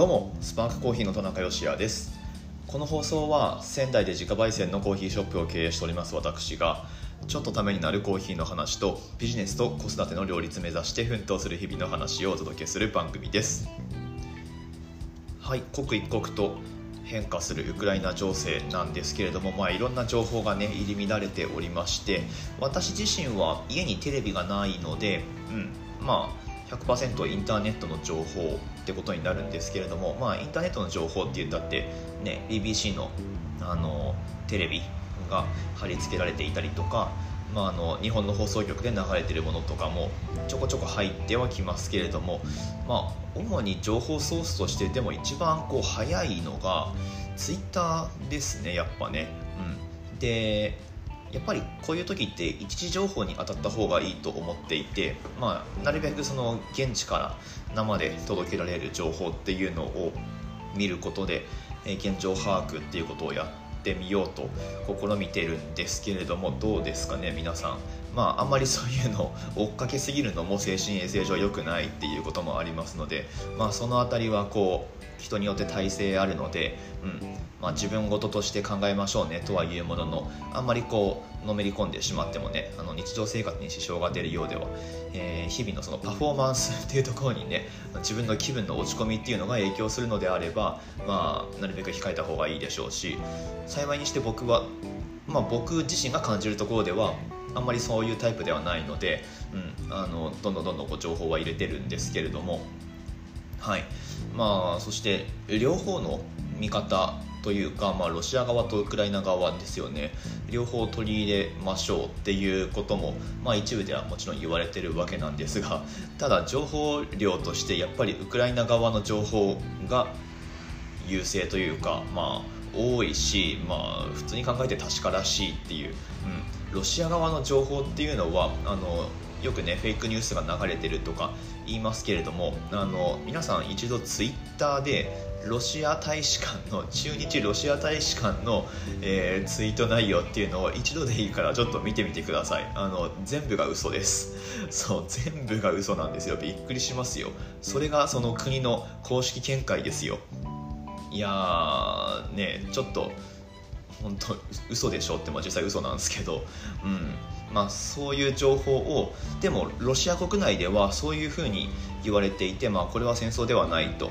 どうもスパークコーヒーの田中芳也です。この放送は仙台で自家焙煎のコーヒーショップを経営しております私がちょっとためになるコーヒーの話とビジネスと子育ての両立目指して奮闘する日々の話をお届けする番組です。はい刻一刻と変化するウクライナ情勢なんですけれども、まあ、いろんな情報がね入り乱れておりまして私自身は家にテレビがないので、うん、まあ100%インターネットの情報ってことになるんですけれども、まあ、インターネットの情報って言ったって、ね、BBC のあのテレビが貼り付けられていたりとか、まあ、あの日本の放送局で流れてるものとかもちょこちょこ入ってはきますけれども、まあ、主に情報ソースとしてでも一番こう早いのがツイッターですねやっぱね。うん、でやっぱりこういう時って一時情報に当たった方がいいと思っていて、まあ、なるべくその現地から生で届けられる情報っていうのを見ることで現状把握っていうことをやってみようと試みてるんですけれどもどうですかね皆さん。まああんまりそういうのを追っかけすぎるのも精神衛生上良くないっていうこともありますのでまあその辺りはこう人によって体制あるので、うんまあ、自分事として考えましょうねとはいうもののあんまりこうのめり込んでしまってもねあの日常生活に支障が出るようでは、えー、日々のそのパフォーマンスっていうところにね自分の気分の落ち込みっていうのが影響するのであれば、まあ、なるべく控えた方がいいでしょうし幸いにして僕は、まあ、僕自身が感じるところではあんまりそういうタイプではないので、うん、あのどんどんどんどんこう情報は入れてるんですけれども。はいまあ、そして両方の見方というか、まあ、ロシア側とウクライナ側ですよね両方取り入れましょうっていうことも、まあ、一部ではもちろん言われてるわけなんですがただ情報量としてやっぱりウクライナ側の情報が優勢というか、まあ、多いし、まあ、普通に考えて確からしいっていう、うん、ロシア側の情報っていうのはあのよくねフェイクニュースが流れてるとか言いますけれどもあの皆さん一度ツイッターでロシア大使館の中日ロシア大使館の、えー、ツイート内容っていうのを一度でいいからちょっと見てみてください。あの全部が嘘です。そう全部が嘘なんですよ。びっくりしますよ。それがその国の公式見解ですよ。いやねちょっと本当嘘でしょって、まあ、実際嘘なんですけど、うん。まあ、そういう情報をでもロシア国内ではそういうふうに言われていて、まあ、これは戦争ではないと、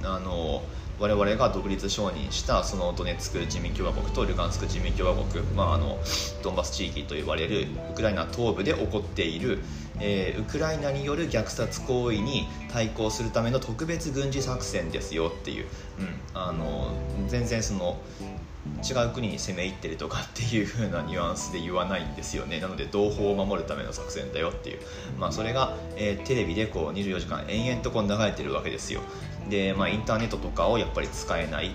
うん、あの我々が独立承認したそのドネツク人民共和国とルガンスク人民共和国、まあ、あのドンバス地域と呼ばれるウクライナ東部で起こっている、えー、ウクライナによる虐殺行為に対抗するための特別軍事作戦ですよっていう、うん、あの全然その違う国に攻め入ってるとかっていう風なニュアンスで言わないんですよね。なので同胞を守るための作戦だよっていう、まあ、それが、えー、テレビでこう24時間延々とこう流れてるわけですよ。で、まあ、インターネットとかをやっぱり使えない。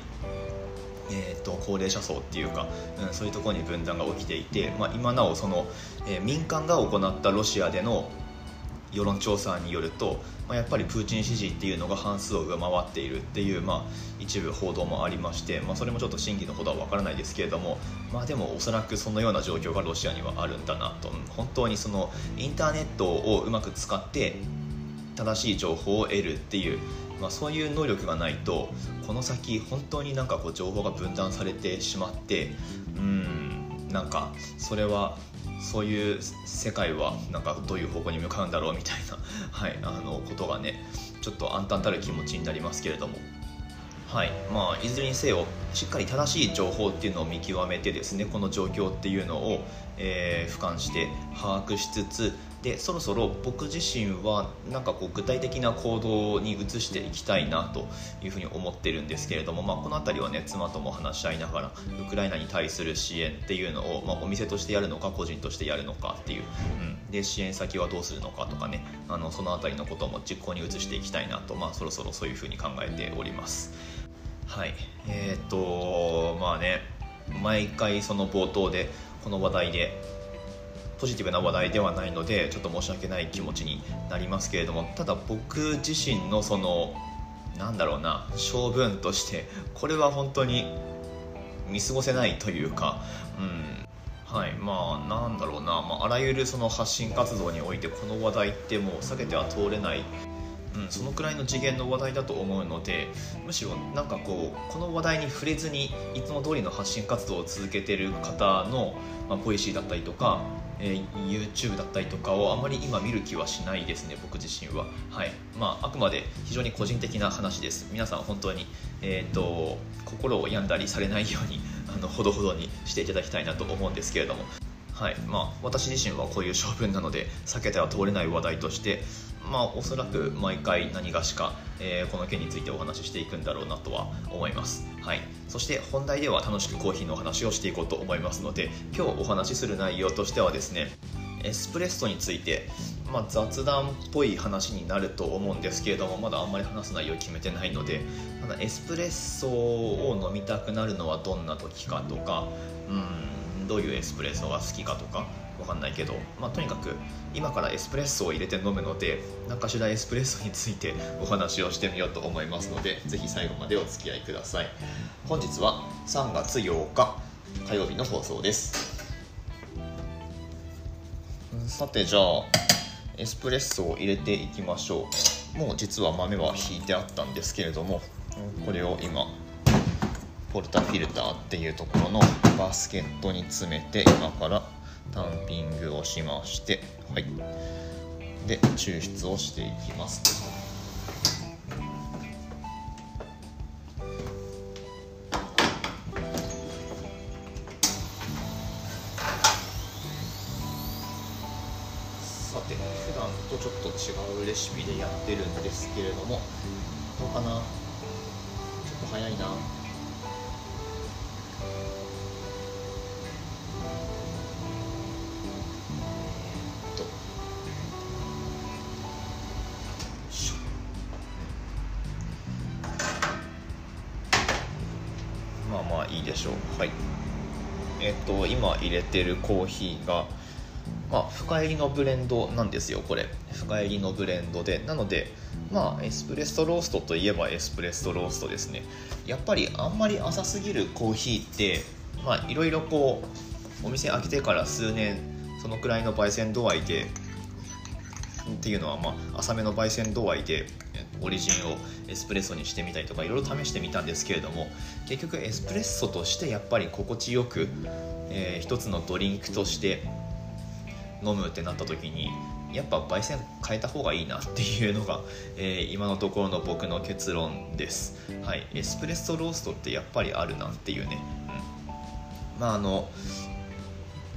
えーと、高齢者層っていうか、うん、そういうところに分断が起きていて、まあ、今なおその、えー、民間が行ったロシアでの世論調査によると、まあ、やっぱりプーチン支持っていうのが半数を上回っているっていう、まあ、一部報道もありまして、まあ、それもちょっと真偽のほどは分からないですけれども、まあ、でもおそらくそのような状況がロシアにはあるんだなと。本当にそのインターネットをうまく使って正しい情報を得るっていう、まあ、そういう能力がないとこの先本当になんかこう情報が分断されてしまってうんなんかそれはそういう世界はなんかどういう方向に向かうんだろうみたいな、はい、あのことがねちょっと暗淡たる気持ちになりますけれども。はいまあ、いずれにせよしっかり正しい情報っていうのを見極めてですねこの状況っていうのを、えー、俯瞰して把握しつつでそろそろ僕自身はなんかこう具体的な行動に移していきたいなというふうに思ってるんですけれども、まあ、この辺りはね妻とも話し合いながらウクライナに対する支援っていうのを、まあ、お店としてやるのか個人としてやるのかっていう、うん、で支援先はどうするのかとかねあのその辺りのことも実行に移していきたいなと、まあ、そろそろそういうふうに考えております。はい。えー、っとまあね毎回その冒頭でこの話題でポジティブな話題ではないのでちょっと申し訳ない気持ちになりますけれどもただ僕自身のそのなんだろうな性分としてこれは本当に見過ごせないというか、うんはいまあなんだろうな、まあ、あらゆるその発信活動においてこの話題ってもう避けては通れないうん、そのくらいの次元の話題だと思うのでむしろなんかこうこの話題に触れずにいつも通りの発信活動を続けてる方の、まあ、ポリシーだったりとか、えー、YouTube だったりとかをあまり今見る気はしないですね僕自身は、はい。まあ、あくまで非常に個人的な話です。皆さん本当に、えーと、心を病んだりされないように あのほどほどにしていただきたいなと思うんですけれども。はい。まあ、私自身はこういう性分なので避けては通れない話題としてまあ、おそらく毎回何がしか、えー、この件についてお話ししていくんだろうなとは思います、はい、そして本題では楽しくコーヒーのお話をしていこうと思いますので今日お話しする内容としてはですねエスプレッソについて、まあ、雑談っぽい話になると思うんですけれどもまだあんまり話す内容決めてないのでただエスプレッソを飲みたくなるのはどんな時かとかうんどういうエスプレッソが好きかとかわかんないけど、まあ、とにかく今からエスプレッソを入れて飲むので何かしらエスプレッソについてお話をしてみようと思いますのでぜひ最後までお付き合いください。本日は3月8日火曜日の放送です。さてじゃあエスプレッソを入れていきましょう。もう実は豆は引いてあったんですけれどもこれを今ポルタフィルターっていうところのバスケットに詰めて今からタンピングをしましてはい。で抽出をしていきます。さて普段とちょっと違うレシピでやってるんですけれどもどうかな？ちょっと早いな。まあいいでしょう。はい。えっと今入れてるコーヒーがまあ深入りのブレンドなんですよこれ。深入りのブレンドで。なのでまあエスプレッソローストといえばエスプレッソローストですね。やっぱりあんまり浅すぎるコーヒーってまあいろいろこうお店開けてから数年そのくらいの焙煎度合いでっていうのは、まあ、浅めの焙煎度合いでオリジンをエスプレッソにしてみたりとかいろいろ試してみたんですけれども結局エスプレッソとしてやっぱり心地よく、えー、一つのドリンクとして飲むってなった時にやっぱ焙煎変えた方がいいなっていうのが、えー、今のところの僕の結論です、はい、エスプレッソローストってやっぱりあるなっていうね、うん、まああの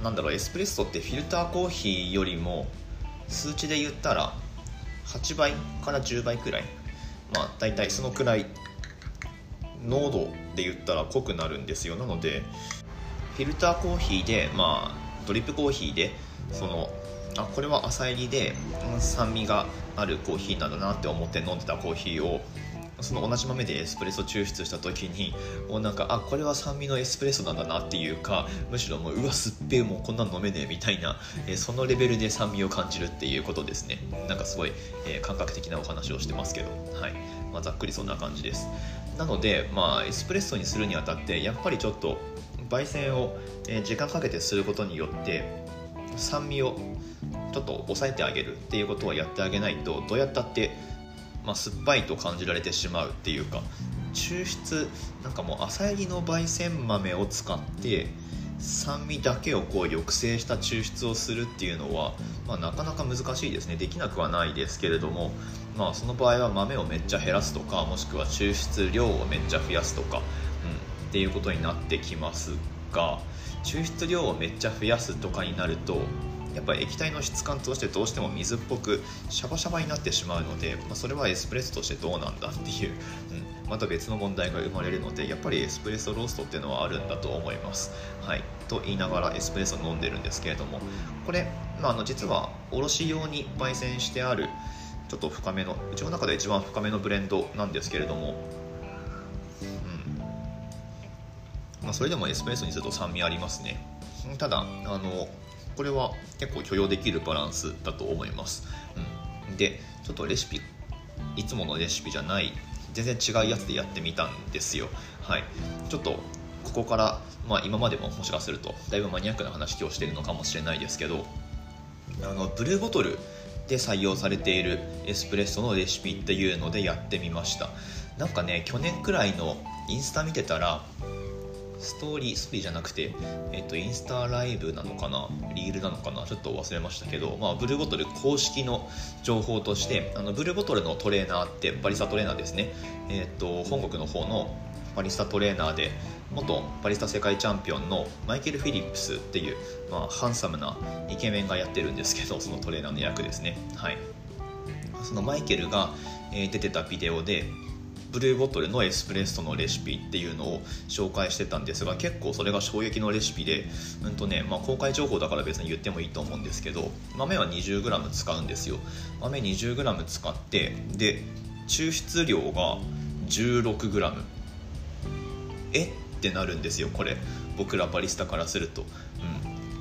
なんだろうエスプレッソってフィルターコーヒーよりも数値で言ったら8倍から10倍くらい。まあ大体そのくらい。濃度で言ったら濃くなるんですよ。なのでフィルターコーヒーでまあドリップコーヒーでそのあこれは浅入りで酸味があるコーヒーなんだなって思って飲んでたコーヒーをその同じ豆でエスプレッソ抽出した時にもうなんかあこれは酸味のエスプレッソなんだなっていうかむしろもううわすっぺえもうこんなの飲めねえみたいな、えー、そのレベルで酸味を感じるっていうことですね。なんかすごい、えー、感覚的なお話をしてますけど。はい、まあ、ざっくりそんな感じです。なのでまあエスプレッソにするにあたってやっぱりちょっと焙煎を、え、時間かけてすることによって酸味をちょっと抑えてあげるっていうことはやってあげないとどうやったってまあ、酸っぱいと感じられてしまうっていうか抽出なんかもう朝入りの焙煎豆を使って酸味だけをこう抑制した抽出をするっていうのは、まあ、なかなか難しいですね。できなくはないですけれども、まあ、その場合は豆をめっちゃ減らすとかもしくは抽出量をめっちゃ増やすとか、うん、っていうことになってきますが抽出量をめっちゃ増やすとかになるとやっぱり液体の質感としてどうしても水っぽくシャバシャバになってしまうので、まあ、それはエスプレッソとしてどうなんだっていう、うん、また別の問題が生まれるのでやっぱりエスプレッソローストっていうのはあるんだと思います。はい、と言いながらエスプレッソ飲んでるんですけれどもこれ、まあ、あの実はおろし用に焙煎してあるちょっと深めのうちの中で一番深めのブレンドなんですけれども、うん。まあ、それでもエスプレッソにすると酸味ありますね。ただあのこれは結構許容できるバランスだと思います、うん、でちょっとレシピいつものレシピじゃない全然違うやつでやってみたんですよ。はい。ちょっとここから、まあ、今までももしかするとだいぶマニアックな話をしてるのかもしれないですけどあのブルーボトルで採用されているエスプレッソのレシピっていうのでやってみました。なんかね去年くらいのインスタ見てたらストーリーストーリーじゃなくて、えっと、インスタライブなのかな？リールなのかな？ちょっと忘れましたけど、まあ、ブルーボトル公式の情報としてあのブルーボトルのトレーナーってバリスタトレーナーですね、えっと、本国の方のバリスタトレーナーで元バリスタ世界チャンピオンのマイケル・フィリップスっていう、まあ、ハンサムなイケメンがやってるんですけど そのトレーナーの役ですね。はい。そのマイケルが、出てたビデオでブルーボトルのエスプレッソのレシピっていうのを紹介してたんですが結構それが衝撃のレシピで、うんとねまあ、公開情報だから別に言ってもいいと思うんですけど豆は 20g 使うんですよ。豆 20g 使ってで抽出量が 16g え？ってなるんですよこれ。僕らバリスタからすると、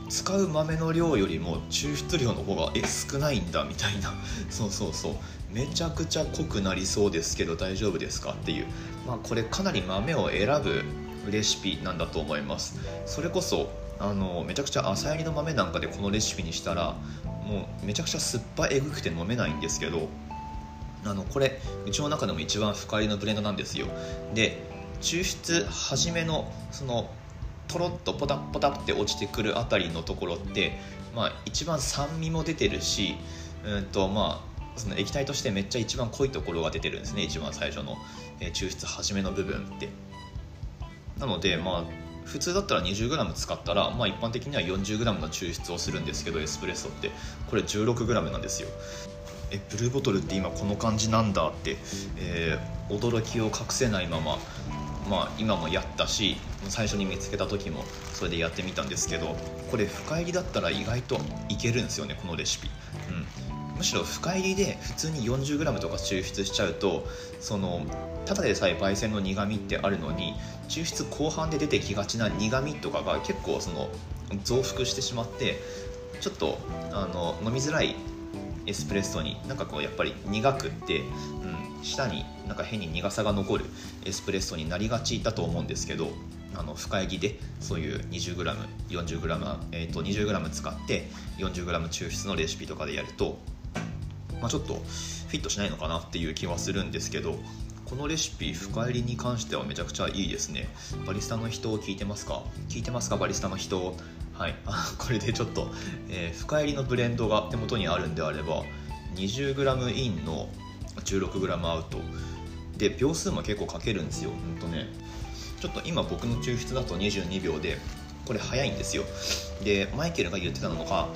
使う豆の量よりも抽出量の方がえ少ないんだみたいな。そうそうそう。めちゃくちゃ濃くなりそうですけど大丈夫ですかっていう、まあ、これかなり豆を選ぶレシピなんだと思います。それこそあのめちゃくちゃ朝やりの豆なんかでこのレシピにしたらもうめちゃくちゃ酸っぱえぐくて飲めないんですけどあのこれうちの中でも一番深入りのブレンドなんですよ。で抽出初めのそのとろっとポタポタって落ちてくるあたりのところって、まあ、一番酸味も出てるし、うんとまあ、その液体としてめっちゃ一番濃いところが出てるんですね一番最初の、えー、抽出初めの部分って。なのでまあ普通だったら 20g 使ったら、まあ、一般的には 40g の抽出をするんですけどエスプレッソって。これ 16g なんですよ。えブルーボトルって今この感じなんだって、えー、驚きを隠せないまままあ、今もやったし最初に見つけた時もそれでやってみたんですけどこれ深入りだったら意外といけるんですよねこのレシピ、うん、むしろ深入りで普通に 40g とか抽出しちゃうとそのただでさえ焙煎の苦みってあるのに抽出後半で出てきがちな苦みとかが結構その増幅してしまってちょっとあの飲みづらいエスプレッソになんかこうやっぱり苦くって、うん、舌になんか変に苦さが残るエスプレッソになりがちだと思うんですけどあの深入りでそういう 20g40g、えー、と 20g 使って 40g 抽出のレシピとかでやるとまあ、ちょっとフィットしないのかなっていう気はするんですけどこのレシピ深入りに関してはめちゃくちゃいいですね。バリスタの人を聞いてますか？聞いてますか？バリスタの人はい。これでちょっと、えー、深入りのブレンドが手元にあるんであれば 20g インの 16g アウト。で秒数も結構かけるんですよ。ほんとね。ちょっと今僕の抽出だと22秒でこれ早いんですよ。でマイケルが言ってたのが、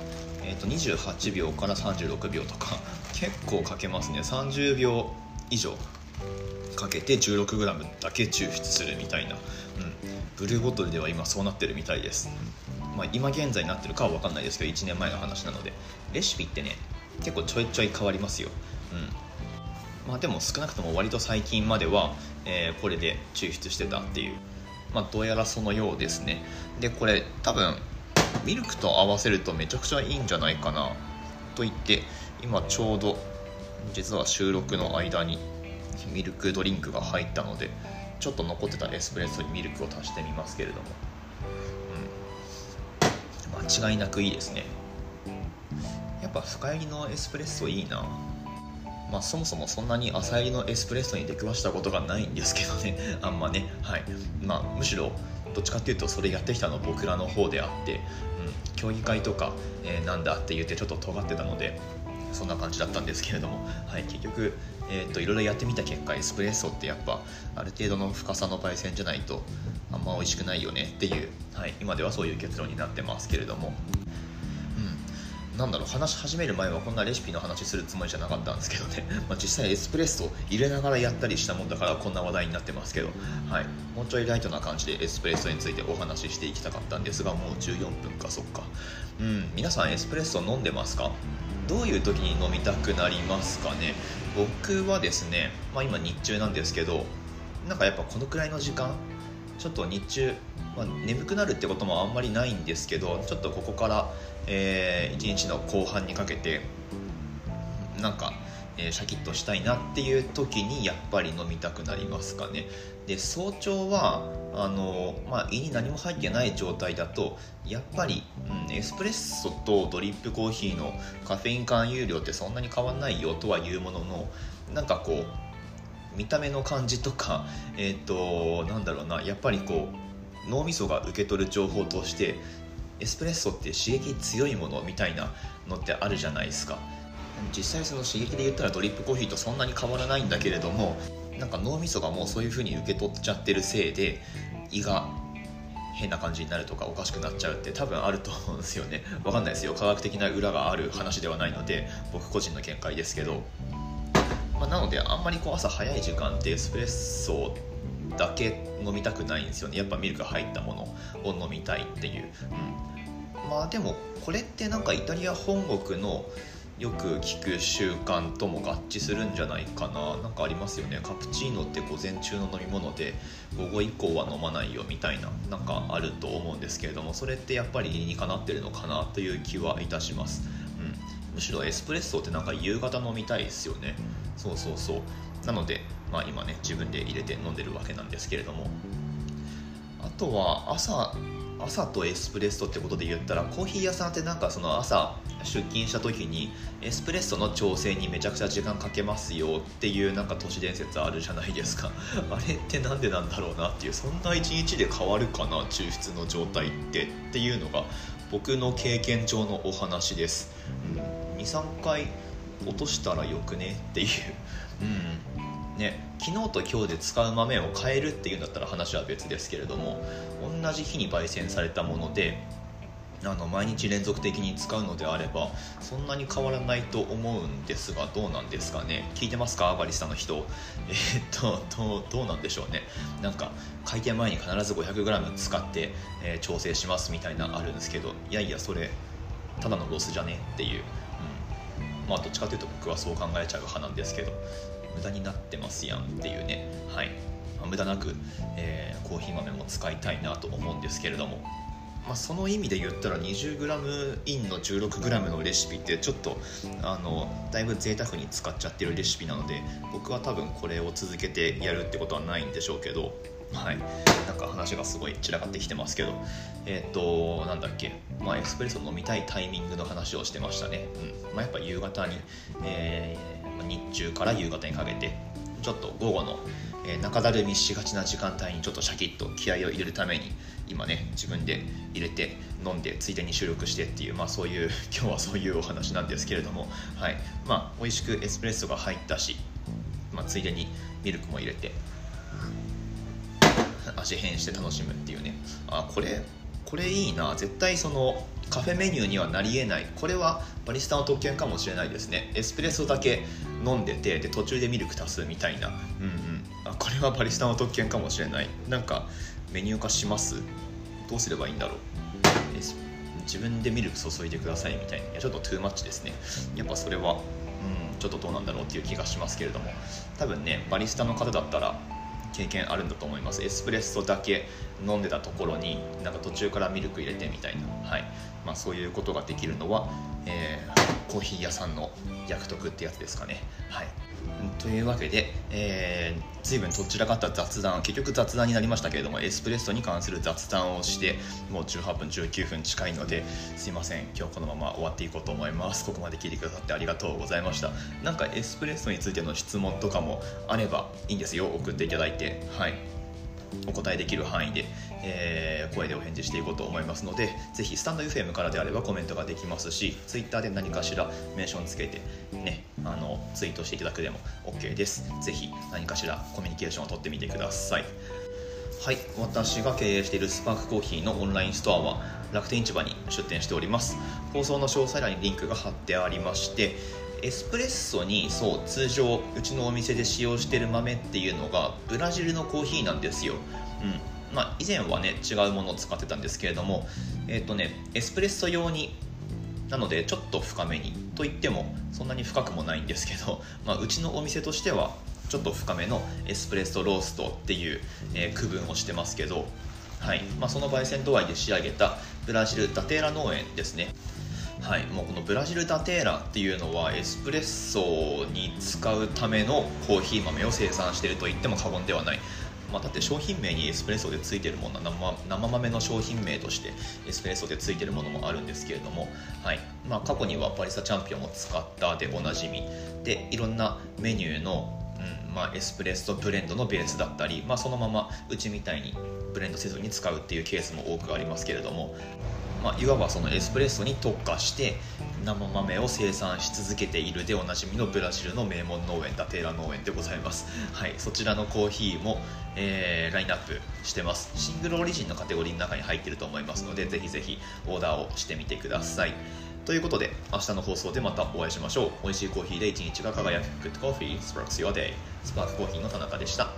えー、と28秒から36秒とか 結構かけますね。30秒以上。かけて 16g だけ抽出するみたいな、うん、ブルーボトルでは今そうなってるみたいです、まあ、今現在になってるかは分かんないですけど1年前の話なので。レシピってね結構ちょいちょい変わりますよ、うん。まあ、でも少なくとも割と最近までは、えー、これで抽出してたっていう、まあ、どうやらそのようですね。でこれ多分ミルクと合わせるとめちゃくちゃいいんじゃないかな。と言って今ちょうど実は収録の間にミルクドリンクが入ったのでちょっと残ってたエスプレッソにミルクを足してみますけれども、間違いなくいいですね。やっぱ深入りのエスプレッソいいな。まあ、そもそもそんなに朝入りのエスプレッソに出くわしたことがないんですけどね。あんまね。はい。まあむしろどっちかっていうとそれやってきたの僕らの方であって、うん、競技会とか、えー、なんだって言ってちょっと尖ってたのでそんな感じだったんですけれども、はい、結局、えーと、いろいろやってみた結果エスプレッソってやっぱある程度の深さの焙煎じゃないとあんま美味しくないよねっていう、はい、今ではそういう結論になってますけれども。なんだろう話し始める前はこんなレシピの話するつもりじゃなかったんですけどね、まあ、実際エスプレッソ入れながらやったりしたもんだからこんな話題になってますけど、はい、もうちょいライトな感じでエスプレッソについてお話ししていきたかったんですがもう14分かそっか。うん。皆さんエスプレッソ飲んでますか？どういう時に飲みたくなりますかね？僕はですね、まあ、今日中なんですけどなんかやっぱこのくらいの時間ちょっと日中、まあ、眠くなるってこともあんまりないんですけどちょっとここから、えー、1日の後半にかけてなんか、えー、シャキッとしたいなっていう時にやっぱり飲みたくなりますかね。で早朝はあの、まあ、胃に何も入ってない状態だとやっぱり、うん、エスプレッソとドリップコーヒーのカフェイン含有量ってそんなに変わんないよとは言うもののなんかこう見た目の感じとかえっ、ー、となんだろうなやっぱりこう脳みそが受け取る情報としてエスプレッソって刺激強いものみたいなのってあるじゃないですか。実際その刺激で言ったらドリップコーヒーとそんなに変わらないんだけれどもなんか脳みそがもうそういう風に受け取っちゃってるせいで胃が変な感じになるとかおかしくなっちゃうって多分あると思うんですよね。わかんないですよ。科学的な裏がある話ではないので僕個人の見解ですけど、まあ、なのであんまりこう朝早い時間ってエスプレッソだけ飲みたくないんですよね。やっぱミルク入ったものを飲みたいっていう、うん、まあでもこれってなんかイタリア本国のよく聞く習慣とも合致するんじゃないかな。なんかありますよね。カプチーノって午前中の飲み物で午後以降は飲まないよみたいななんかあると思うんですけれどもそれってやっぱり理にかなってるのかなという気はいたします、むしろエスプレッソってなんか夕方飲みたいですよね。そうそうそう。なので、まあ、今ね自分で入れて飲んでるわけなんですけれども。あとは朝朝とエスプレッソってことで言ったらコーヒー屋さんってなんかその朝出勤した時にエスプレッソの調整にめちゃくちゃ時間かけますよっていうなんか都市伝説あるじゃないですか。あれって何でなんだろうなっていうそんな一日で変わるかな抽出の状態ってっていうのが僕の経験上のお話です、うん、23回落としたらよくね？っていう、うん。ね、昨日と今日で使う豆を変えるっていうんだったら話は別ですけれども同じ日に焙煎されたものであの毎日連続的に使うのであればそんなに変わらないと思うんですがどうなんですかね？聞いてますか？バリスタの人。えー、っとどうどうなんでしょうね？なんか開店前に必ず 500g 使って、えー、調整しますみたいなあるんですけどいやいやそれただのロスじゃね？っていう、まあどっちかというと僕はそう考えちゃう派なんですけど無駄になってますやんっていうね。はい、ま、無駄なく、えー、コーヒー豆も使いたいなと思うんですけれども。まあ、その意味で言ったら 20g インの 16g のレシピってちょっとあのだいぶ贅沢に使っちゃってるレシピなので僕は多分これを続けてやるってことはないんでしょうけどはい。なんか話がすごい散らかってきてますけど。えっ、となんだっけ。まあエスプレッソ飲みたいタイミングの話をしてましたね。うん。まあやっぱ夕方に、えー、日中から夕方にかけてちょっと午後のえー、中だるみしがちな時間帯にちょっとシャキッと気合を入れるために今ね自分で入れて飲んでついでに収録してっていうまあそういう 今日はそういうお話なんですけれども。はい。まあ美味しくエスプレッソが入ったし、まあ、ついでにミルクも入れて味変して楽しむっていうね。あこれこれいいな。絶対そのカフェメニューにはなりえない。これはバリスタの特権かもしれないですね。エスプレッソだけ飲んでてで途中でミルク足すみたいな。うんうん。あこれはバリスタの特権かもしれない。なんかメニュー化します？どうすればいいんだろう？自分でミルク注いでくださいみたいな。いやちょっとトゥーマッチですね。やっぱそれはうんちょっとどうなんだろうっていう気がしますけれども。多分ねバリスタの方だったら経験あるんだと思います。エスプレッソだけ飲んでたところになんか途中からミルク入れてみたいな、はい。まあ、そういうことができるのは、えー、コーヒー屋さんの役得ってやつですかね。はい。というわけで、えー、随分とっちらかった雑談結局雑談になりましたけれどもエスプレッソに関する雑談をしてもう18分19分近いのですいません今日このまま終わっていこうと思います。ここまで聞いてくださってありがとうございました。なんかエスプレッソについての質問とかもあればいいんですよ。送っていただいて。はい。お答えできる範囲で、えー、声でお返事していこうと思いますのでぜひスタンド FM からであればコメントができますし Twitter で何かしらメンションつけてねあのツイートしていただくでも OK です。ぜひ何かしらコミュニケーションをとってみてください。はい私が経営しているスパークコーヒーのオンラインストアは楽天市場に出店しております。放送の詳細欄にリンクが貼ってありましてエスプレッソにそう通常うちのお店で使用してる豆っていうのがブラジルのコーヒーなんですよ、うん。まあ、以前はね違うものを使ってたんですけれどもえっ、ー、とねエスプレッソ用になのでちょっと深めにといってもそんなに深くもないんですけど、まあ、うちのお店としてはちょっと深めのエスプレッソローストっていう、えー、区分をしてますけど、はい。まあ、その焙煎度合いで仕上げたブラジルダテーラ農園ですね。はい、もうこのブラジルダテーラっていうのはエスプレッソに使うためのコーヒー豆を生産していると言っても過言ではない。まあ、だって商品名にエスプレッソでついてるものは生豆の商品名としてエスプレッソでついてるものもあるんですけれども、はいまあ、過去にはバリスタチャンピオンを使ったでおなじみ。でいろんなメニューのうんまあ、エスプレッソブレンドのベースだったり、まあ、そのままうちみたいにブレンドせずに使うっていうケースも多くありますけれども、まあ、いわばそのエスプレッソに特化して生豆を生産し続けているでおなじみのブラジルの名門農園ダテーラ農園でございます、はい、そちらのコーヒーも、えー、ラインナップしてます。シングルオリジンのカテゴリーの中に入ってると思いますのでぜひぜひオーダーをしてみてください。ということで明日の放送でまたお会いしましょう。美味しいコーヒーで一日が輝く。Good Coffee. Sparks Your Day. スパークコーヒーの田中でした。